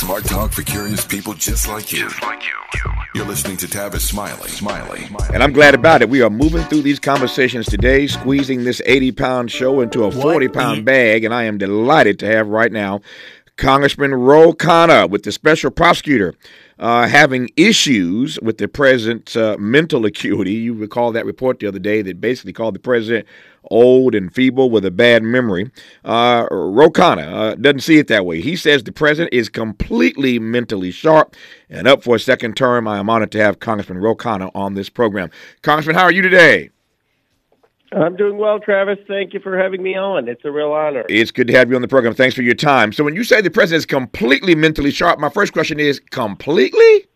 Smart talk for curious people just like you. Just like you. You're listening to Tavis Smiley. Smiley. And I'm glad about it. We are moving through these conversations today, squeezing this 80 pound show into a 40 pound bag. And I am delighted to have right now Congressman Ro Khanna with the special prosecutor uh, having issues with the president's uh, mental acuity. You recall that report the other day that basically called the president old and feeble with a bad memory. Uh, Ro Khanna uh, doesn't see it that way. He says the president is completely mentally sharp and up for a second term. I am honored to have Congressman Ro Khanna on this program. Congressman, how are you today? I'm doing well, Travis. Thank you for having me on. It's a real honor. It's good to have you on the program. Thanks for your time. So, when you say the president is completely mentally sharp, my first question is completely?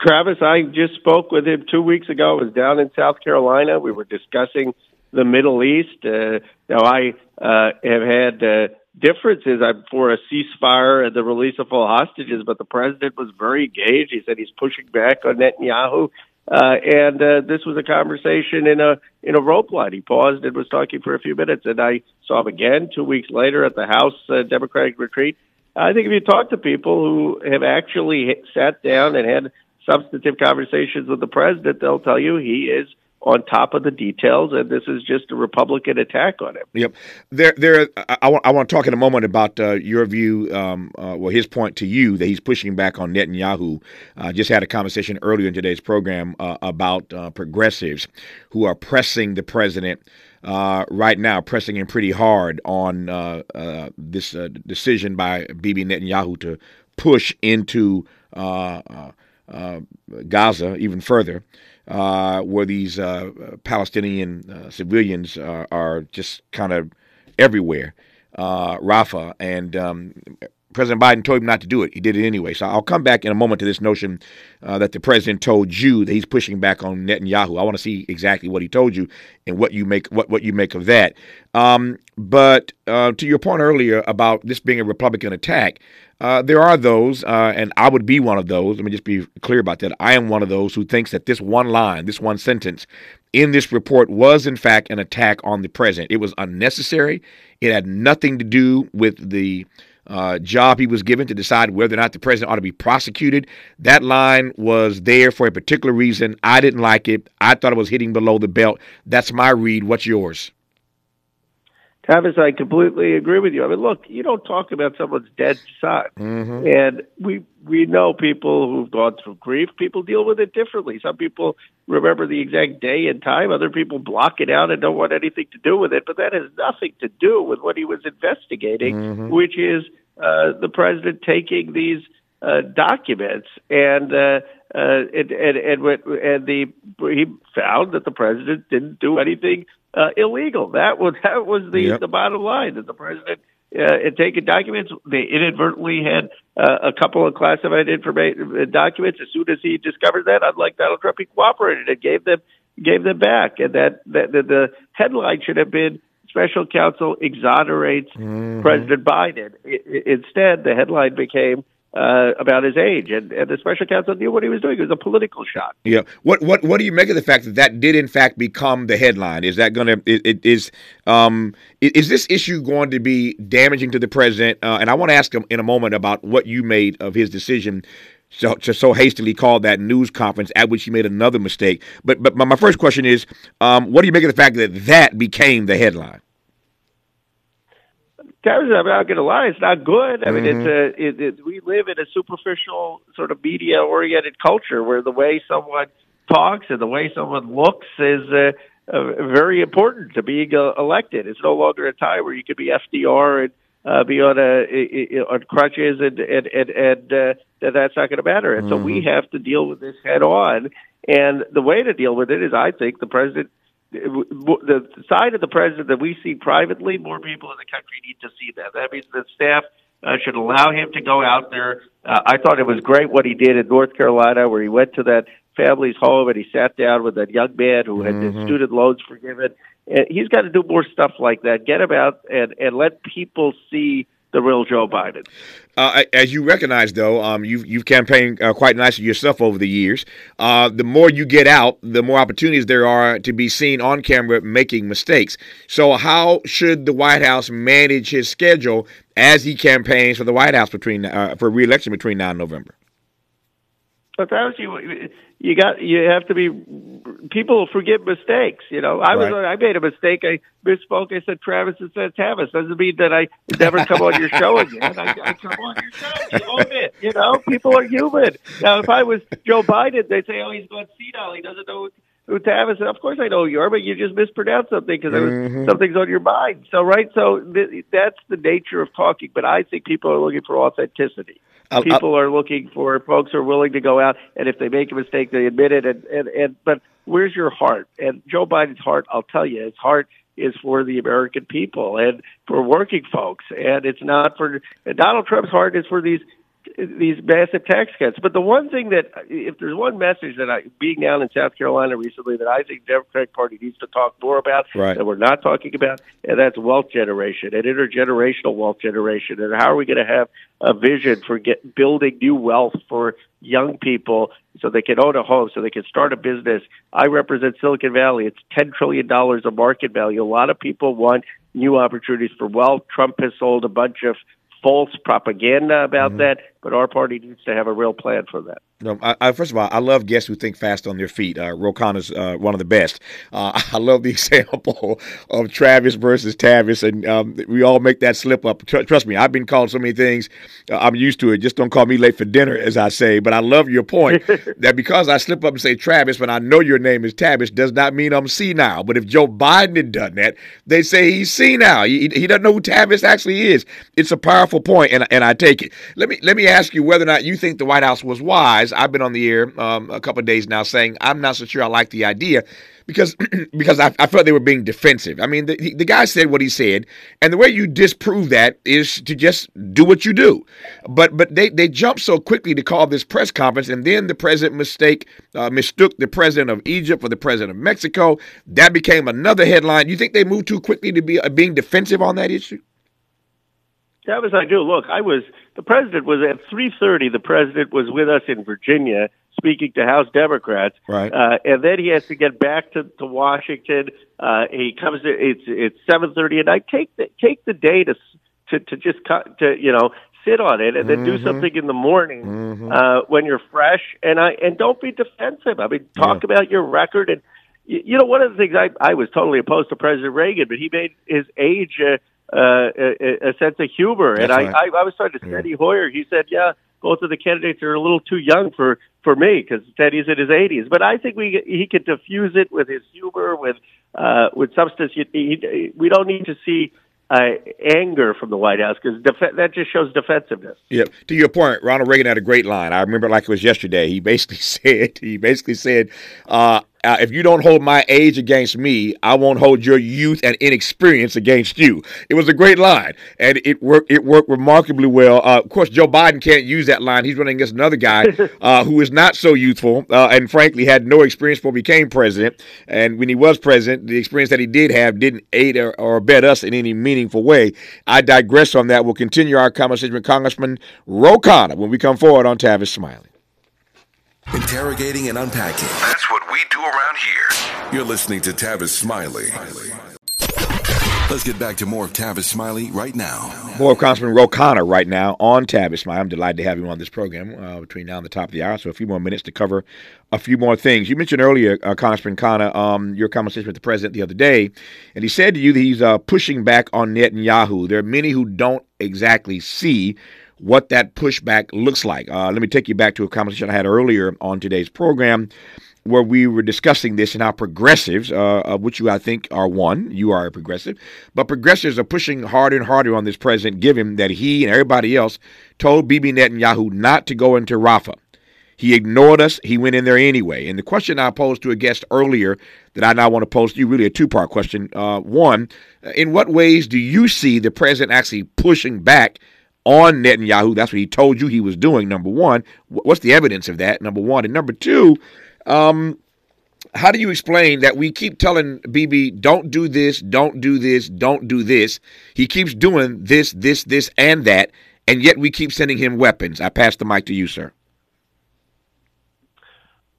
Travis, I just spoke with him two weeks ago. I was down in South Carolina. We were discussing the Middle East. Uh, now, I uh, have had uh, differences for a ceasefire and the release of all hostages, but the president was very engaged. He said he's pushing back on Netanyahu. Uh, and uh, this was a conversation in a in a rope line. He paused and was talking for a few minutes, and I saw him again two weeks later at the House uh, Democratic retreat. I think if you talk to people who have actually sat down and had substantive conversations with the president, they'll tell you he is on top of the details, and this is just a Republican attack on him. Yep. There, there. I, want, I want to talk in a moment about uh, your view, um, uh, well, his point to you that he's pushing back on Netanyahu. I uh, just had a conversation earlier in today's program uh, about uh, progressives who are pressing the president. Uh, right now, pressing him pretty hard on this decision by Bibi Netanyahu to push into Gaza even further where these uh, Palestinian uh, civilians are, are just kind of everywhere. Uh, Rafah and um, President Biden told him not to do it. He did it anyway. So I'll come back in a moment to this notion uh, that the president told you that he's pushing back on Netanyahu. I want to see exactly what he told you and what you make what, what you make of that. Um, but uh, to your point earlier about this being a Republican attack, uh, there are those, uh, and I would be one of those. Let me just be clear about that. I am one of those who thinks that this one line, this one sentence in this report was, in fact, an attack on the president. It was unnecessary. It had nothing to do with the uh, job he was given to decide whether or not the president ought to be prosecuted. That line was there for a particular reason. I didn't like it. I thought it was hitting below the belt. That's my read. What's yours? Travis, I completely agree with you. I mean, look, you don't talk about someone's dead son, mm-hmm. and we we know people who've gone through grief. People deal with it differently. Some people remember the exact day and time. Other people block it out and don't want anything to do with it. But that has nothing to do with what he was investigating, mm-hmm. which is uh, the president taking these uh, documents and. Uh, uh, and, and, and, and the he found that the president didn't do anything uh, illegal. That was that was the yep. the bottom line that the president uh, had taken documents. They inadvertently had uh, a couple of classified information uh, documents. As soon as he discovered that, unlike Donald Trump, he cooperated and gave them gave them back. And that that, that the headline should have been special counsel exonerates mm-hmm. President Biden. I, instead, the headline became uh, about his age, and, and the special counsel knew what he was doing. It was a political shot. Yeah. What what what do you make of the fact that that did in fact become the headline? Is that going to it is um is this issue going to be damaging to the president? Uh, and I want to ask him in a moment about what you made of his decision. So, to so hastily call that news conference at which he made another mistake. But but my first question is, um, what do you make of the fact that that became the headline? I'm not going to lie, it's not good. I mean, mm-hmm. it's a it, it, we live in a superficial sort of media oriented culture where the way someone talks and the way someone looks is uh, uh, very important to being uh, elected. It's no longer a time where you could be FDR and uh, be on a on crutches and and and, and uh, that's not going to matter. And mm-hmm. so we mm-hmm. have to deal with this head on. And the way to deal with it is, I think, the president the side of the president that we see privately, more people in the country need to see that. That means the staff uh, should allow him to go out there. Uh, I thought it was great what he did in North Carolina, where he went to that family's home and he sat down with that young man who had mm-hmm. his student loans forgiven. And he's got to do more stuff like that. Get him out and and let people see the real Joe Biden. Uh, as you recognize, though, um, you've you've campaigned uh, quite nicely yourself over the years. Uh, the more you get out, the more opportunities there are to be seen on camera making mistakes. So, how should the White House manage his schedule as he campaigns for the White House between uh, for reelection between now and November? But that you you got you have to be people forget mistakes. You know, I was I made a mistake. I misspoke. I said Travis instead of Tavis. Doesn't mean that I never come on your show again. I, I come on your show. You own it. You know, people are human. Now, if I was Joe Biden, they'd say, "Oh, he's going senile. He doesn't know." Who Tavis? And of course, I know who you are, but you just mispronounced something because mm-hmm. something's on your mind. So, right? So th- that's the nature of talking. But I think people are looking for authenticity. I'll, people I'll, are looking for folks who are willing to go out, and if they make a mistake, they admit it. And, and, and but where's your heart? And Joe Biden's heart, I'll tell you, his heart is for the American people and for working folks, and it's not for Donald Trump's heart is for these these massive tax cuts. But the one thing that, if there's one message that I, being down in South Carolina recently, that I think the Democratic Party needs to talk more about, right. that we're not talking about, and that's wealth generation and intergenerational wealth generation. And how are we going to have a vision for get, building new wealth for young people so they can own a home, so they can start a business? I represent Silicon Valley. It's $10 trillion of market value. A lot of people want new opportunities for wealth. Trump has sold a bunch of false propaganda about mm-hmm. that, but our party needs to have a real plan for that. No, I, I, first of all, I love guests who think fast on their feet. Uh, Ro Khanna's uh, one of the best. Uh, I love the example of Travis versus Tavis, and um, we all make that slip up. Tr- trust me, I've been called so many things. Uh, I'm used to it. Just don't call me late for dinner, as I say. But I love your point that because I slip up and say Travis when I know your name is Tavis does not mean I'm senile. But if Joe Biden had done that, they say he's senile. He, he doesn't know who Tavis actually is. It's a powerful point, and and I take it. Let me let me ask you whether or not you think the White House was wise I've been on the air um, a couple days now saying I'm not so sure I like the idea because because I, I felt they were being defensive. I mean, the, the guy said what he said, and the way you disprove that is to just do what you do. But but they they jumped so quickly to call this press conference, and then the president mistake uh, mistook the president of Egypt for the president of Mexico. That became another headline. You think they moved too quickly to be uh, being defensive on that issue? That was I do. Look, I was the president was at three thirty. The president was with us in Virginia speaking to House Democrats, right? Uh, and then he has to get back to, to Washington. Uh, he comes. To, it's it's seven thirty at night. Take the take the day to to to just cut to you know sit on it and then mm-hmm. do something in the morning mm-hmm. uh, when you're fresh. And I and don't be defensive. I mean, talk yeah. about your record and. You know, one of the things I, I was totally opposed to President Reagan, but he made his age uh, uh, a, a sense of humor. That's and I, I, I was talking to yeah. Hoyer. He said, "Yeah, both of the candidates are a little too young for for me because Teddy's in his 80s." But I think we he could diffuse it with his humor, with uh, with substance. He, he, we don't need to see uh, anger from the White House because def- that just shows defensiveness. Yeah. To your point, Ronald Reagan had a great line. I remember like it was yesterday. He basically said, he basically said, uh, uh, if you don't hold my age against me, I won't hold your youth and inexperience against you. It was a great line, and it worked. It worked remarkably well. Uh, of course, Joe Biden can't use that line. He's running against another guy uh, who is not so youthful uh, and, frankly, had no experience before he became president. And when he was president, the experience that he did have didn't aid or, or abet us in any meaningful way. I digress on that. We'll continue our conversation with Congressman Ro Khanna when we come forward on Tavis Smiley. Interrogating and unpacking. That's what we do around here. You're listening to Tavis Smiley. Let's get back to more of Tavis Smiley right now. More of Congressman Ro Khanna right now on Tavis Smiley. I'm delighted to have him on this program uh, between now and the top of the hour. So a few more minutes to cover a few more things. You mentioned earlier, uh, Congressman Khanna, um, your conversation with the president the other day, and he said to you that he's uh, pushing back on Netanyahu. There are many who don't exactly see what that pushback looks like. Uh, let me take you back to a conversation I had earlier on today's program where we were discussing this and how progressives, uh, of which you I think are one, you are a progressive, but progressives are pushing harder and harder on this president, given that he and everybody else told Bibi Netanyahu not to go into Rafah. He ignored us. He went in there anyway. And the question I posed to a guest earlier that I now want to pose to you, really a two part question. Uh, one, in what ways do you see the president actually pushing back on Netanyahu. That's what he told you he was doing, number one. What's the evidence of that, number one? And number two, um, how do you explain that we keep telling Bibi, don't do this, don't do this, don't do this? He keeps doing this, this, this, and that, and yet we keep sending him weapons. I pass the mic to you, sir.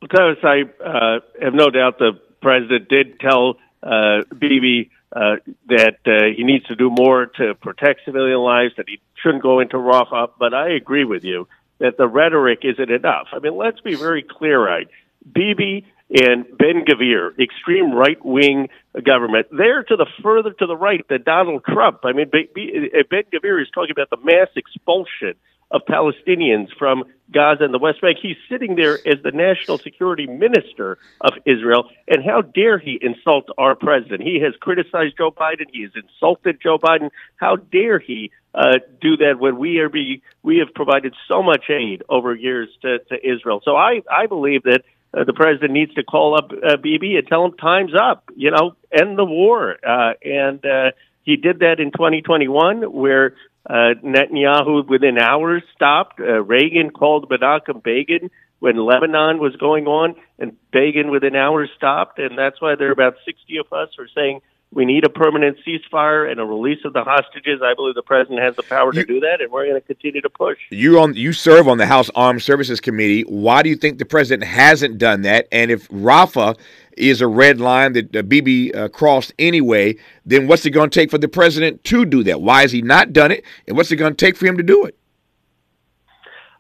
Well, Travis, I uh, have no doubt the president did tell uh, Bibi uh, that uh, he needs to do more to protect civilian lives, that he shouldn't go into Rafah. But I agree with you that the rhetoric isn't enough. I mean, let's be very clear, right? Bibi and Ben Gvir, extreme right wing government, they're to the further to the right than Donald Trump. I mean, Ben Gvir is talking about the mass expulsion of Palestinians from Gaza and the West Bank. He's sitting there as the national security minister of Israel. And how dare he insult our president? He has criticized Joe Biden. He has insulted Joe Biden. How dare he uh, do that when we are be, we have provided so much aid over years to, to Israel? So I, I believe that uh, the president needs to call up uh, Bibi and tell him time's up. You know, end the war. Uh, and uh, he did that in 2021, where uh, Netanyahu, within hours, stopped. Uh, Reagan called Menachem Begin when Lebanon was going on, and Begin, within hours, stopped. And that's why there are about 60 of us who are saying we need a permanent ceasefire and a release of the hostages. I believe the president has the power to do that, and we're going to continue to push. You on you serve on the House Armed Services Committee. Why do you think the president hasn't done that? And if Rafah is a red line that uh, Bibi uh, crossed anyway, then what's it going to take for the president to do that? Why has he not done it? And what's it going to take for him to do it?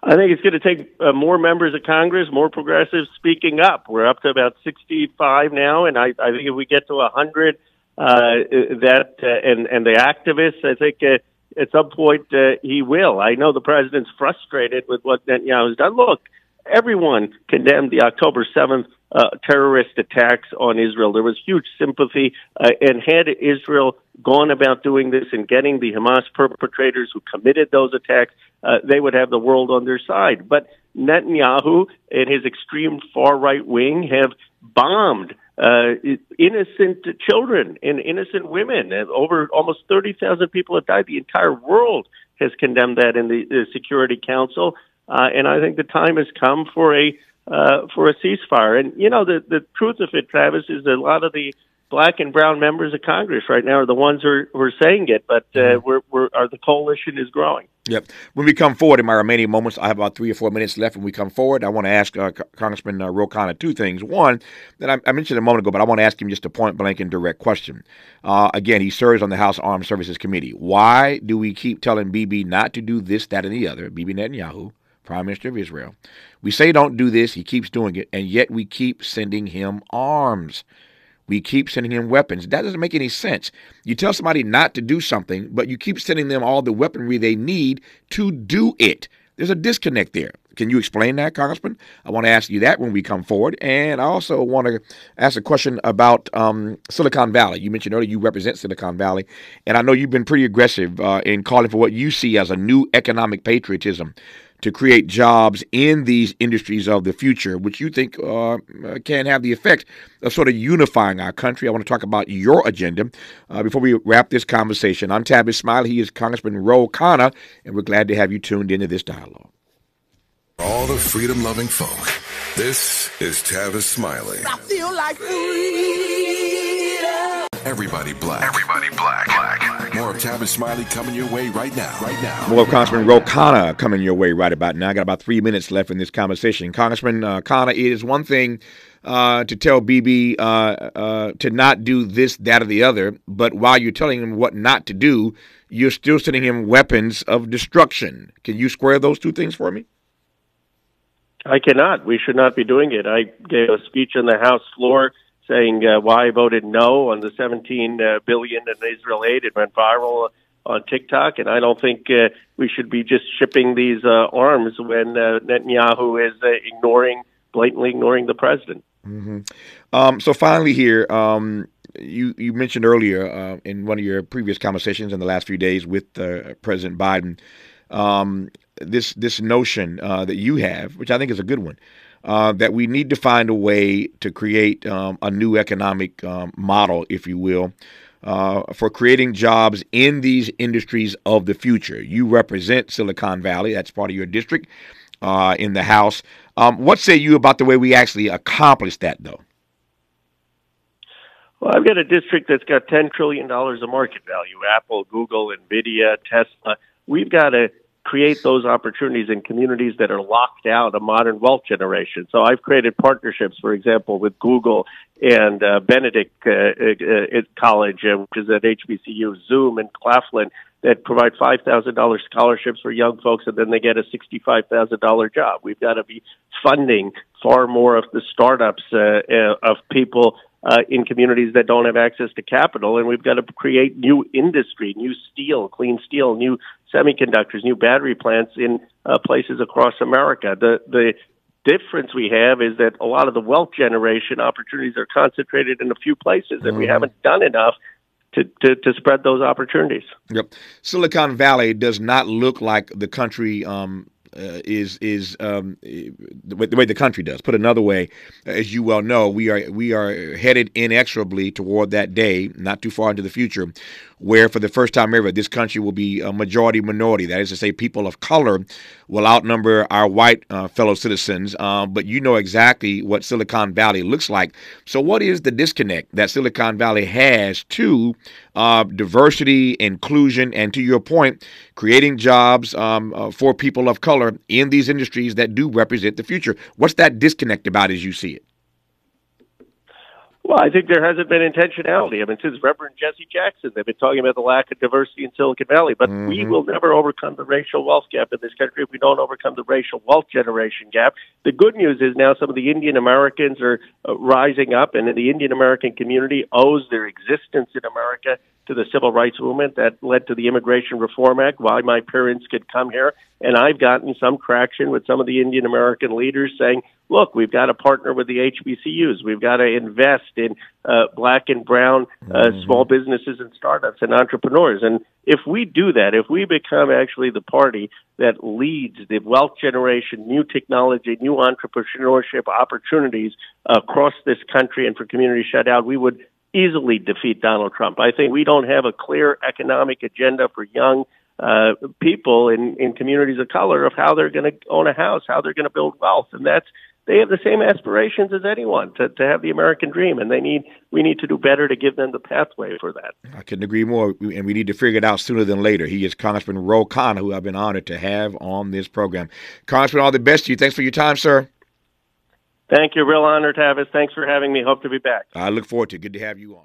I think it's going to take uh, more members of Congress, more progressives speaking up. We're up to about 65 now, and I, I think if we get to 100, uh, that uh, and and the activists, I think uh, at some point uh, he will. I know the president's frustrated with what Netanyahu's done. Look, everyone condemned the October 7th uh, terrorist attacks on Israel. There was huge sympathy, uh, and had Israel gone about doing this and getting the Hamas perpetrators who committed those attacks, uh, they would have the world on their side. But Netanyahu and his extreme far right wing have bombed uh, innocent children and innocent women. And over almost 30,000 people have died. The entire world has condemned that in the, the Security Council. Uh, and I think the time has come for a uh, for a ceasefire. And you know, the the truth of it, Travis, is that a lot of the black and brown members of Congress right now are the ones who are, who are saying it, but uh, mm-hmm. we're, we're, our, the coalition is growing. Yep. When we come forward in my remaining moments, I have about three or four minutes left. When we come forward, I want to ask uh, Congressman uh, Ro Khanna two things. One, that I, I, mentioned a moment ago, but I want to ask him just a point blank and direct question. Uh, again, he serves on the House Armed Services Committee. Why do we keep telling Bibi not to do this, that, and the other, Bibi Netanyahu, Prime Minister of Israel? We say don't do this, he keeps doing it, and yet we keep sending him arms. We keep sending him weapons. That doesn't make any sense. You tell somebody not to do something, but you keep sending them all the weaponry they need to do it. There's a disconnect there. Can you explain that, Congressman? I want to ask you that when we come forward. And I also want to ask a question about um, Silicon Valley. You mentioned earlier you represent Silicon Valley, and I know you've been pretty aggressive uh, in calling for what you see as a new economic patriotism to create jobs in these industries of the future, which you think uh, can have the effect of sort of unifying our country. I want to talk about your agenda uh, before we wrap this conversation. I'm Tavis Smiley. He is Congressman Ro Khanna, and we're glad to have you tuned into this dialogue. All the freedom loving folk. This is Tavis Smiley. I feel like freedom. Everybody black. Everybody black. black. More of Tavis Smiley coming your way right now. Right now. More of Congressman Ro Khanna coming your way right about now. I got about three minutes left in this conversation. Congressman uh, Khanna, it is one thing uh, to tell Bibi uh, uh, to not do this, that, or the other, but while you're telling him what not to do, you're still sending him weapons of destruction. Can you square those two things for me? I cannot. We should not be doing it. I gave a speech on the House floor saying uh, why I voted no on the 17 uh, billion in Israel aid. It went viral on TikTok, and I don't think uh, we should be just shipping these uh, arms when uh, Netanyahu is uh, ignoring, blatantly ignoring the president. Mm-hmm. Um, so finally, here, um, you you mentioned earlier uh, in one of your previous conversations in the last few days with uh, President Biden, um, this this notion uh, that you have, which I think is a good one, uh, that we need to find a way to create um, a new economic um, model, if you will, uh, for creating jobs in these industries of the future. You represent Silicon Valley, that's part of your district uh, in the House. Um, what say you about the way we actually accomplish that, though? Well, I've got a district that's got $10 trillion of market value Apple, Google, NVIDIA, Tesla. We've got to create those opportunities in communities that are locked out of modern wealth generation. So I've created partnerships, for example, with Google and uh, Benedict uh, uh, College, uh, which is at HBCU, Zoom and Claflin, that provide $5,000 scholarships for young folks, and then they get a $65,000 job. We've got to be funding far more of the startups uh, uh, of people uh, in communities that don't have access to capital, and we've got to create new industry, new steel, clean steel, new semiconductors, new battery plants in uh, places across America. The the difference we have is that a lot of the wealth generation opportunities are concentrated in a few places, and mm-hmm. we haven't done enough to, to, to, spread those opportunities. Yep. Silicon Valley does not look like the country um, is is um, the, way, the way the country does. Put another way, as you well know, we are we are headed inexorably toward that day, not too far into the future, where for the first time ever, this country will be a majority minority. That is to say, people of color will outnumber our white uh, fellow citizens. Uh, but you know exactly what Silicon Valley looks like. So, what is the disconnect that Silicon Valley has to uh, diversity, inclusion, and to your point, creating jobs um, uh, for people of color in these industries that do represent the future? What's that disconnect about as you see it? Well, I think there hasn't been intentionality. I mean, since Reverend Jesse Jackson, they've been talking about the lack of diversity in Silicon Valley. But mm-hmm. we will never overcome the racial wealth gap in this country if we don't overcome the racial wealth generation gap. The good news is now some of the Indian Americans are uh, rising up, and the Indian American community owes their existence in America to the civil rights movement that led to the Immigration Reform Act, why my parents could come here. And I've gotten some traction with some of the Indian American leaders saying, look, we've got to partner with the HBCUs. We've got to invest in uh, black and brown uh, mm-hmm. small businesses and startups and entrepreneurs. And if we do that, if we become actually the party that leads the wealth generation, new technology, new entrepreneurship opportunities across this country and for communities shut out, we would easily defeat Donald Trump. I think we don't have a clear economic agenda for young uh, people in, in communities of color of how they're going to own a house, how they're going to build wealth, and that's they have the same aspirations as anyone to, to have the American dream, and they need we need to do better to give them the pathway for that. I couldn't agree more, and we need to figure it out sooner than later. He is Congressman Ro Khanna, who I've been honored to have on this program. Congressman, all the best to you. Thanks for your time, sir. Thank you. Real honor, Tavis. Thanks for having me. Hope to be back. I look forward to it. Good to have you on.